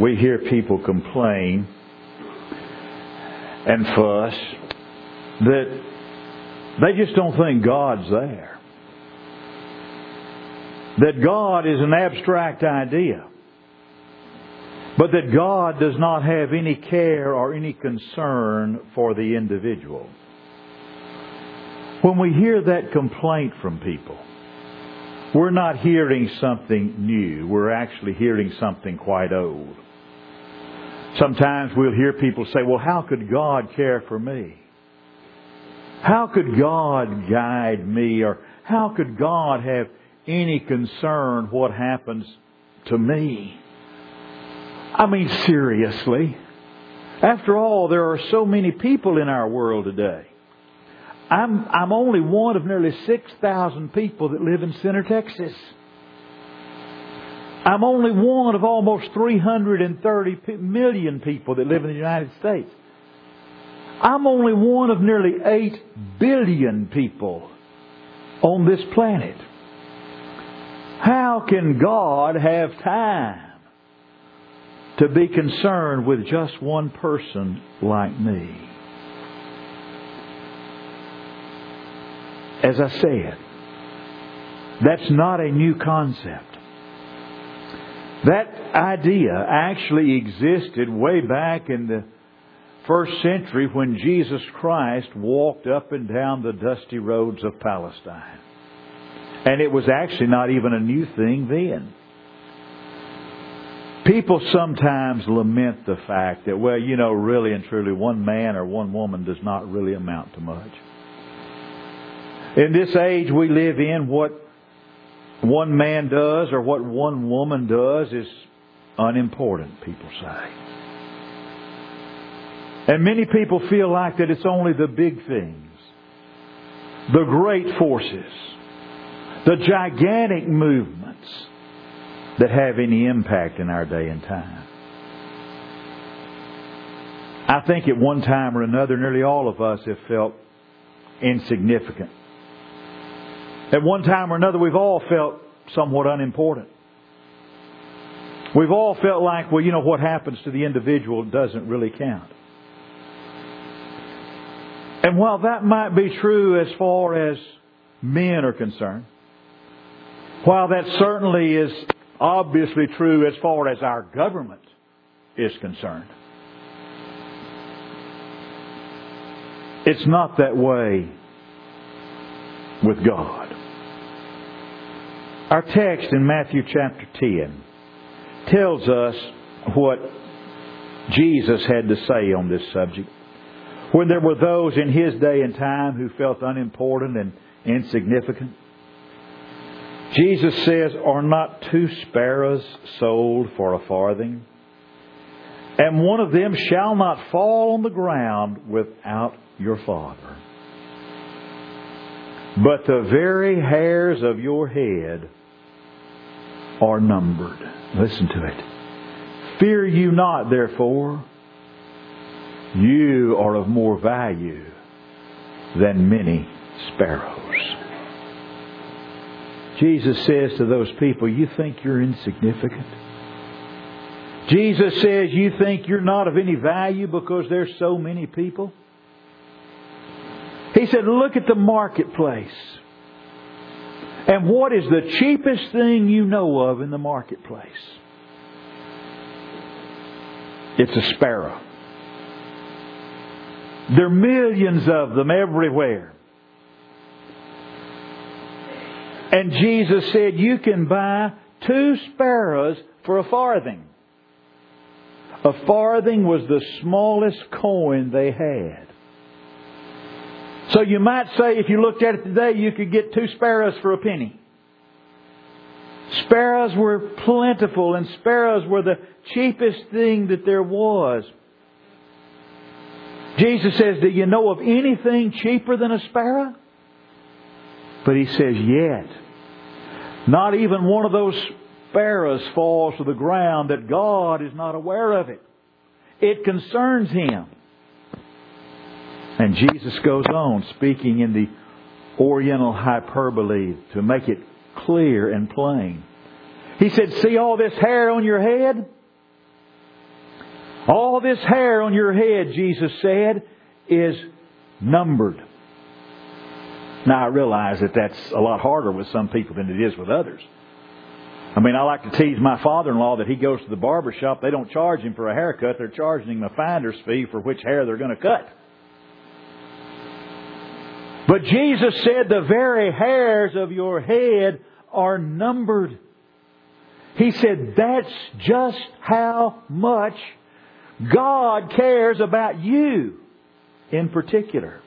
we hear people complain and fuss that they just don't think God's there. That God is an abstract idea. But that God does not have any care or any concern for the individual. When we hear that complaint from people, we're not hearing something new. We're actually hearing something quite old. Sometimes we'll hear people say, well, how could God care for me? How could God guide me? Or how could God have any concern what happens to me? I mean, seriously. After all, there are so many people in our world today. I'm, I'm only one of nearly 6,000 people that live in Center, Texas. I'm only one of almost 330 million people that live in the United States. I'm only one of nearly 8 billion people on this planet. How can God have time to be concerned with just one person like me? As I said, that's not a new concept. That idea actually existed way back in the first century when Jesus Christ walked up and down the dusty roads of Palestine. And it was actually not even a new thing then. People sometimes lament the fact that, well, you know, really and truly, one man or one woman does not really amount to much. In this age we live in, what one man does or what one woman does is unimportant, people say. And many people feel like that it's only the big things, the great forces, the gigantic movements that have any impact in our day and time. I think at one time or another, nearly all of us have felt insignificant at one time or another, we've all felt somewhat unimportant. We've all felt like, well, you know, what happens to the individual doesn't really count. And while that might be true as far as men are concerned, while that certainly is obviously true as far as our government is concerned, it's not that way with God. Our text in Matthew chapter 10 tells us what Jesus had to say on this subject. When there were those in his day and time who felt unimportant and insignificant, Jesus says, Are not two sparrows sold for a farthing? And one of them shall not fall on the ground without your Father. But the very hairs of your head are numbered. Listen to it. Fear you not, therefore. You are of more value than many sparrows. Jesus says to those people, You think you're insignificant? Jesus says, You think you're not of any value because there's so many people? He said, Look at the marketplace. And what is the cheapest thing you know of in the marketplace? It's a sparrow. There are millions of them everywhere. And Jesus said, You can buy two sparrows for a farthing. A farthing was the smallest coin they had. So you might say, if you looked at it today, you could get two sparrows for a penny. Sparrows were plentiful, and sparrows were the cheapest thing that there was. Jesus says, Do you know of anything cheaper than a sparrow? But he says, Yet. Not even one of those sparrows falls to the ground that God is not aware of it. It concerns him. And Jesus goes on speaking in the Oriental hyperbole to make it clear and plain. He said, See all this hair on your head? All this hair on your head, Jesus said, is numbered. Now I realize that that's a lot harder with some people than it is with others. I mean, I like to tease my father-in-law that he goes to the barber shop. They don't charge him for a haircut. They're charging him a finder's fee for which hair they're going to cut. But Jesus said the very hairs of your head are numbered. He said that's just how much God cares about you in particular.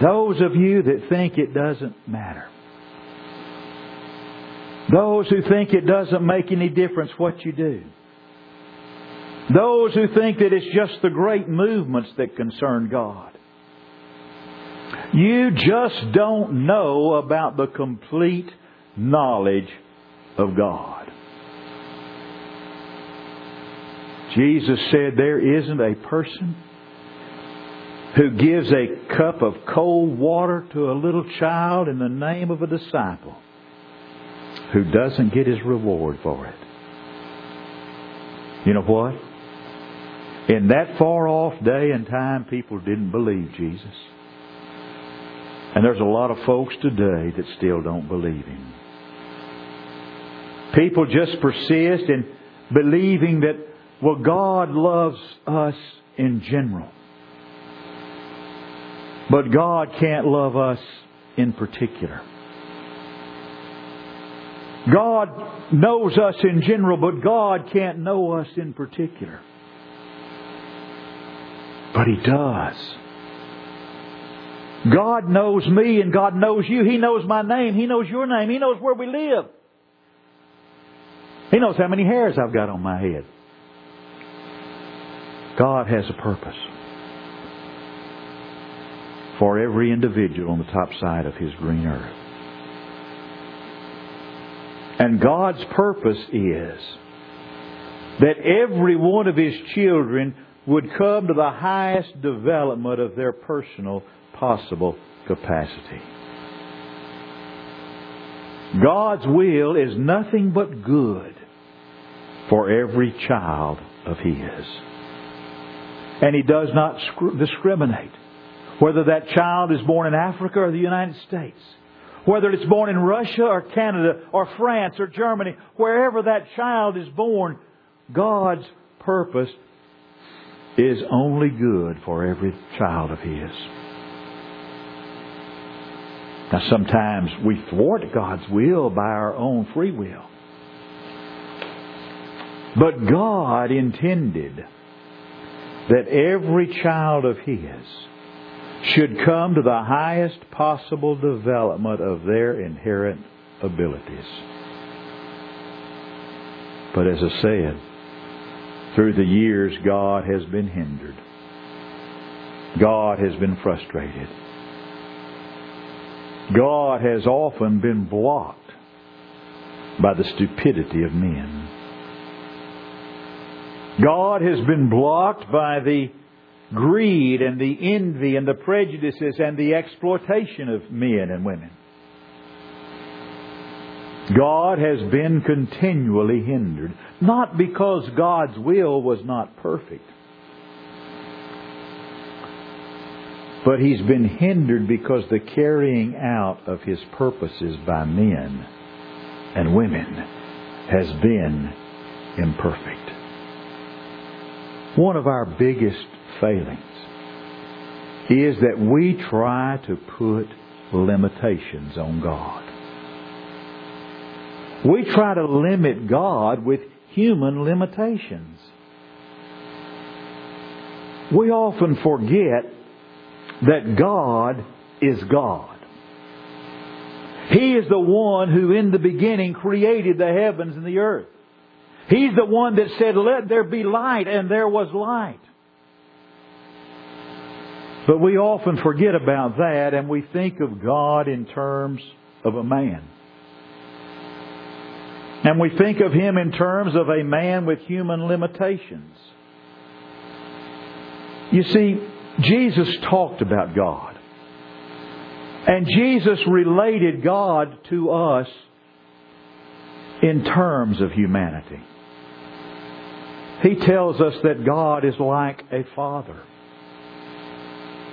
Those of you that think it doesn't matter. Those who think it doesn't make any difference what you do. Those who think that it's just the great movements that concern God. You just don't know about the complete knowledge of God. Jesus said there isn't a person who gives a cup of cold water to a little child in the name of a disciple who doesn't get his reward for it. You know what? In that far off day and time, people didn't believe Jesus. And there's a lot of folks today that still don't believe him. People just persist in believing that, well, God loves us in general. But God can't love us in particular. God knows us in general, but God can't know us in particular. But He does. God knows me and God knows you. He knows my name. He knows your name. He knows where we live. He knows how many hairs I've got on my head. God has a purpose for every individual on the top side of His green earth. And God's purpose is that every one of His children would come to the highest development of their personal possible capacity. God's will is nothing but good for every child of His. And He does not discriminate whether that child is born in Africa or the United States. Whether it's born in Russia or Canada or France or Germany, wherever that child is born, God's purpose is only good for every child of His. Now sometimes we thwart God's will by our own free will. But God intended that every child of His should come to the highest possible development of their inherent abilities. But as I said, through the years, God has been hindered. God has been frustrated. God has often been blocked by the stupidity of men. God has been blocked by the greed and the envy and the prejudices and the exploitation of men and women. God has been continually hindered, not because God's will was not perfect, but He's been hindered because the carrying out of His purposes by men and women has been imperfect. One of our biggest failings is that we try to put limitations on God. We try to limit God with human limitations. We often forget that God is God. He is the one who in the beginning created the heavens and the earth. He's the one that said, let there be light, and there was light. But we often forget about that and we think of God in terms of a man. And we think of Him in terms of a man with human limitations. You see, Jesus talked about God. And Jesus related God to us in terms of humanity. He tells us that God is like a father.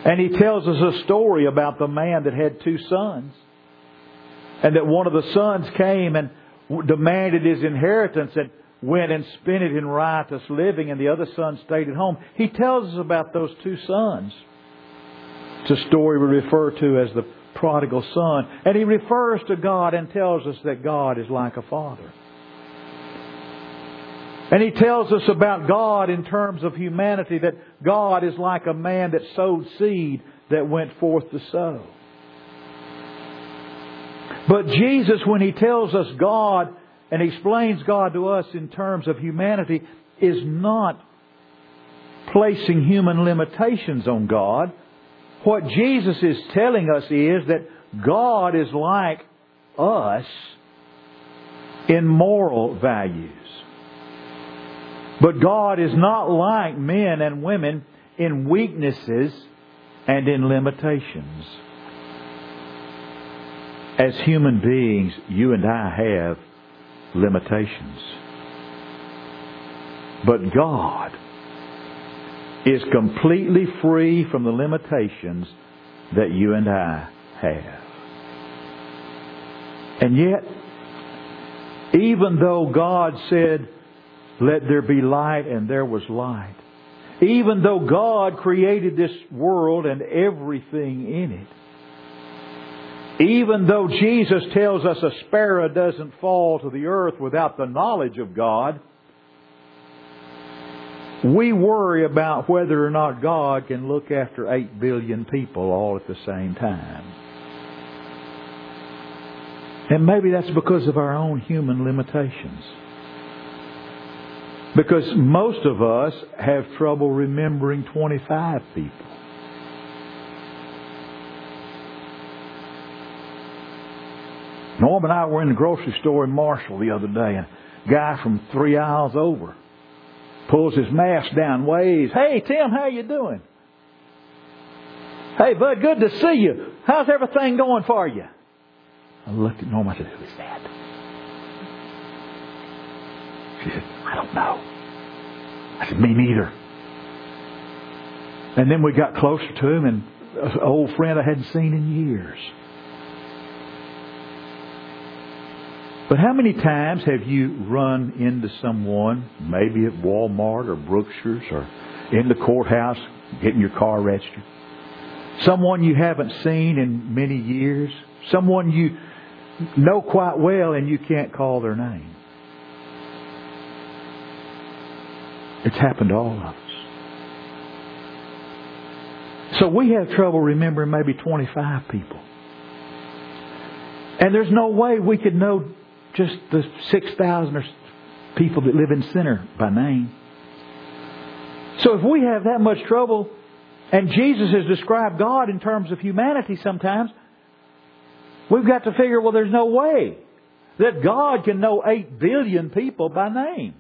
And he tells us a story about the man that had two sons. And that one of the sons came and demanded his inheritance and went and spent it in riotous living, and the other son stayed at home. He tells us about those two sons. It's a story we refer to as the prodigal son. And he refers to God and tells us that God is like a father. And he tells us about God in terms of humanity, that God is like a man that sowed seed that went forth to sow. But Jesus, when he tells us God and explains God to us in terms of humanity, is not placing human limitations on God. What Jesus is telling us is that God is like us in moral values. But God is not like men and women in weaknesses and in limitations. As human beings, you and I have limitations. But God is completely free from the limitations that you and I have. And yet, even though God said, let there be light, and there was light. Even though God created this world and everything in it, even though Jesus tells us a sparrow doesn't fall to the earth without the knowledge of God, we worry about whether or not God can look after 8 billion people all at the same time. And maybe that's because of our own human limitations. Because most of us have trouble remembering 25 people. And I were in the grocery store in Marshall the other day, and a guy from three aisles over pulls his mask down, waves, "Hey Tim, how you doing?" "Hey Bud, good to see you. How's everything going for you?" I looked at Norm. I said, "Who is that?" She said, I don't know. I said, Me neither. And then we got closer to him, and an old friend I hadn't seen in years. But how many times have you run into someone, maybe at Walmart or Brookshire's or in the courthouse getting your car registered? Someone you haven't seen in many years? Someone you know quite well and you can't call their name? It's happened to all of us. So we have trouble remembering maybe 25 people. And there's no way we could know just the 6,000 or people that live in Center by name. So if we have that much trouble, and Jesus has described God in terms of humanity sometimes, we've got to figure, well, there's no way that God can know 8 billion people by name.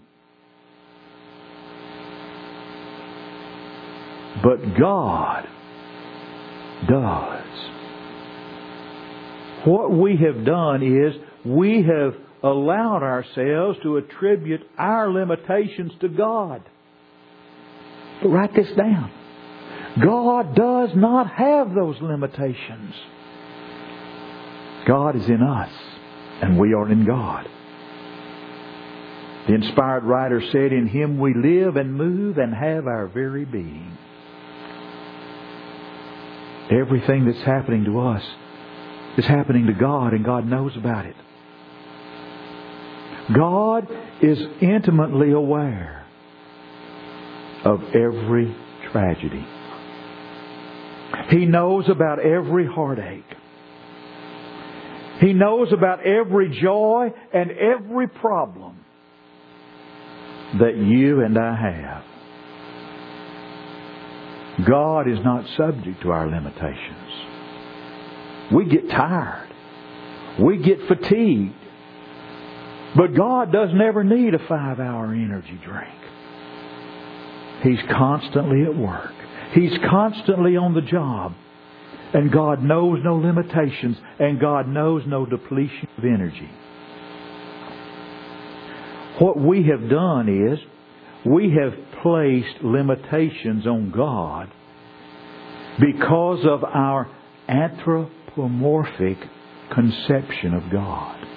But God does. What we have done is we have allowed ourselves to attribute our limitations to God. But write this down. God does not have those limitations. God is in us, and we are in God. The inspired writer said, In Him we live and move and have our very being. Everything that's happening to us is happening to God, and God knows about it. God is intimately aware of every tragedy. He knows about every heartache. He knows about every joy and every problem that you and I have. God is not subject to our limitations. We get tired. We get fatigued. But God doesn't ever need a five hour energy drink. He's constantly at work. He's constantly on the job. And God knows no limitations and God knows no depletion of energy. What we have done is we have placed limitations on God because of our anthropomorphic conception of God.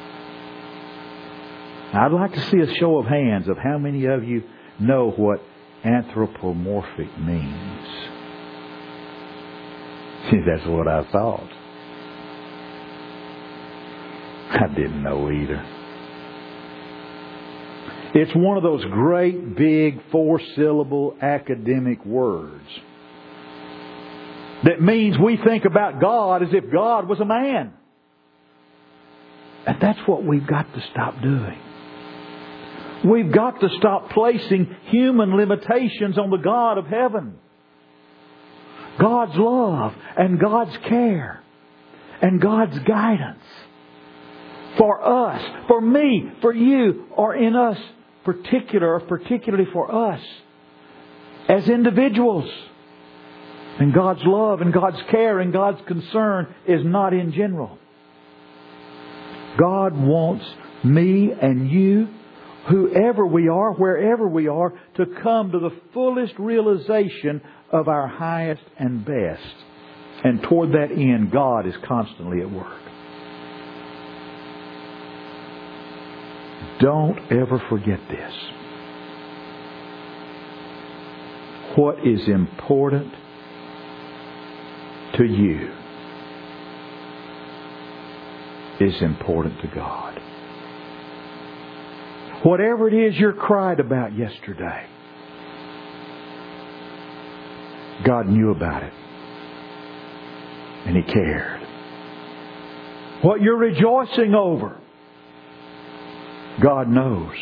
Now, I'd like to see a show of hands of how many of you know what anthropomorphic means. See, that's what I thought. I didn't know either. It's one of those great big four syllable academic words that means we think about God as if God was a man. And that's what we've got to stop doing. We've got to stop placing human limitations on the God of heaven. God's love and God's care and God's guidance for us, for me, for you, or in us particular, particularly for us as individuals. And God's love and God's care and God's concern is not in general. God wants me and you, whoever we are, wherever we are, to come to the fullest realization of our highest and best. And toward that end, God is constantly at work. Don't ever forget this. What is important to you is important to God. Whatever it is you're cried about yesterday, God knew about it. And He cared. What you're rejoicing over, God knows.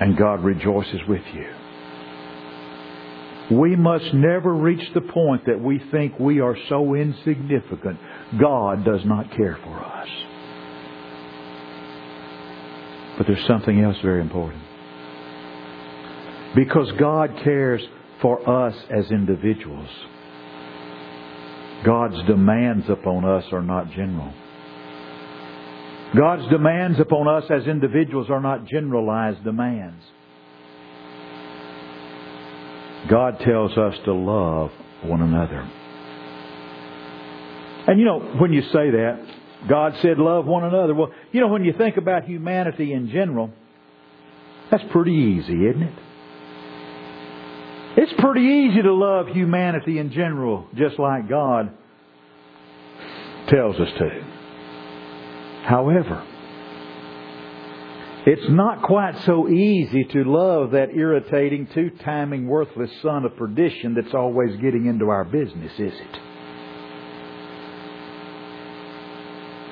And God rejoices with you. We must never reach the point that we think we are so insignificant, God does not care for us. But there's something else very important. Because God cares for us as individuals, God's demands upon us are not general. God's demands upon us as individuals are not generalized demands. God tells us to love one another. And you know, when you say that, God said love one another. Well, you know, when you think about humanity in general, that's pretty easy, isn't it? It's pretty easy to love humanity in general, just like God tells us to. However, it's not quite so easy to love that irritating, two-timing, worthless son of perdition that's always getting into our business, is it?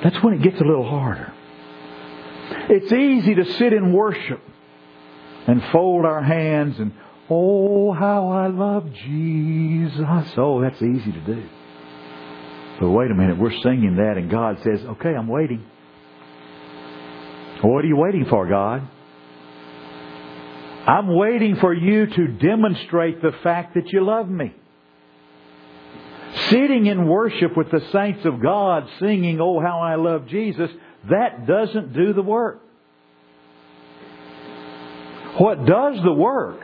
That's when it gets a little harder. It's easy to sit in worship and fold our hands and, oh, how I love Jesus. Oh, that's easy to do. But wait a minute, we're singing that and God says, okay, I'm waiting. What are you waiting for, God? I'm waiting for you to demonstrate the fact that you love me. Sitting in worship with the saints of God singing, Oh, how I love Jesus, that doesn't do the work. What does the work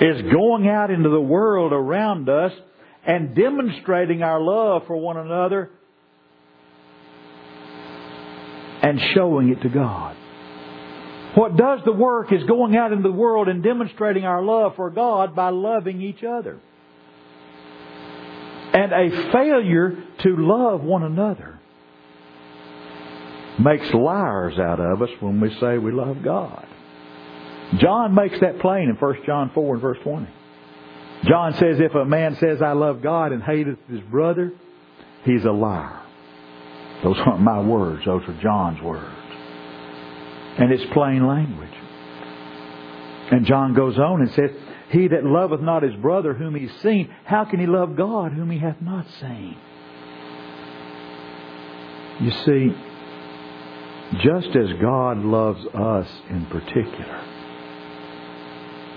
is going out into the world around us and demonstrating our love for one another and showing it to God. What does the work is going out into the world and demonstrating our love for God by loving each other. And a failure to love one another makes liars out of us when we say we love God. John makes that plain in 1 John 4 and verse 20. John says, if a man says, I love God and hateth his brother, he's a liar. Those aren't my words, those are John's words. And it's plain language. And John goes on and says, He that loveth not his brother whom he's seen, how can he love God whom he hath not seen? You see, just as God loves us in particular,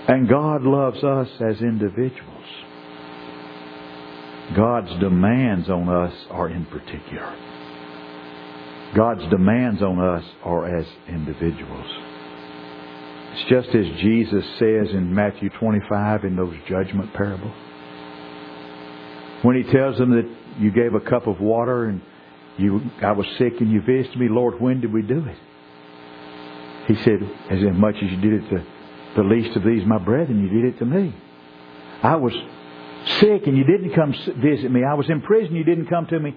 and God loves us as individuals, God's demands on us are in particular. God's demands on us are as individuals. It's just as Jesus says in Matthew 25 in those judgment parables. When he tells them that you gave a cup of water and you, I was sick and you visited me, Lord, when did we do it? He said, as much as you did it to the least of these, my brethren, you did it to me. I was sick and you didn't come visit me. I was in prison, you didn't come to me.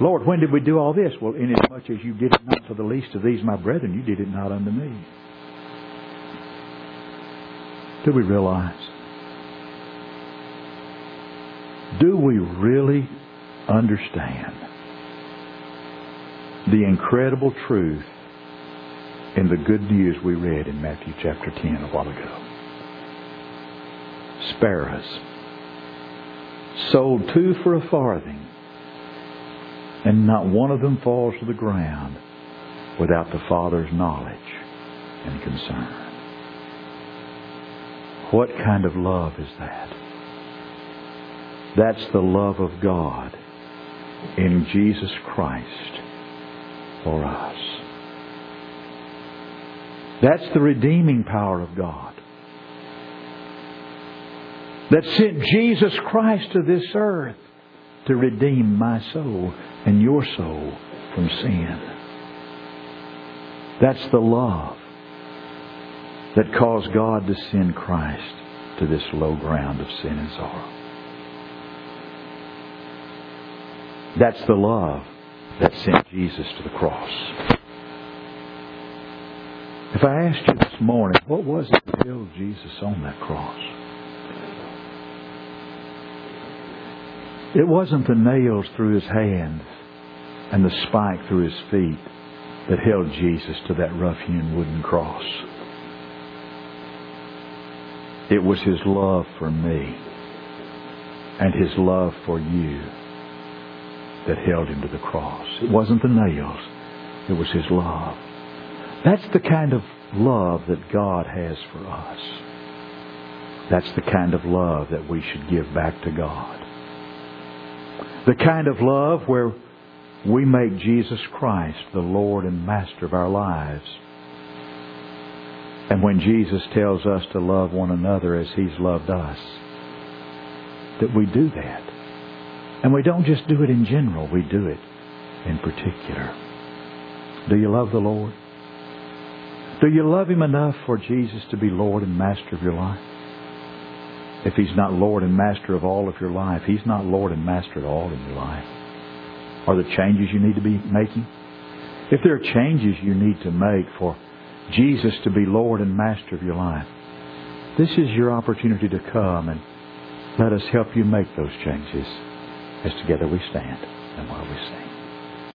Lord, when did we do all this? Well, inasmuch as much as you did it not to the least of these, my brethren, you did it not unto me. Do we realize? Do we really understand the incredible truth in the good news we read in Matthew chapter 10 a while ago? Sparrows sold two for a farthing, and not one of them falls to the ground without the Father's knowledge and concern. What kind of love is that? That's the love of God in Jesus Christ for us. That's the redeeming power of God that sent Jesus Christ to this earth to redeem my soul and your soul from sin. That's the love that caused God to send Christ to this low ground of sin and sorrow. That's the love that sent Jesus to the cross. If I asked you this morning, what was it that held Jesus on that cross? It wasn't the nails through his hands and the spike through his feet that held Jesus to that rough hewn wooden cross. It was his love for me and his love for you that held him to the cross. It wasn't the nails. It was his love. That's the kind of love that God has for us. That's the kind of love that we should give back to God. The kind of love where we make Jesus Christ the Lord and Master of our lives. And when Jesus tells us to love one another as He's loved us, that we do that. And we don't just do it in general, we do it in particular. Do you love the Lord? Do you love Him enough for Jesus to be Lord and Master of your life? If He's not Lord and Master of all of your life, He's not Lord and Master at all in your life. Are there changes you need to be making? If there are changes you need to make for Jesus to be Lord and Master of your life, this is your opportunity to come and let us help you make those changes as together we stand and while we sing.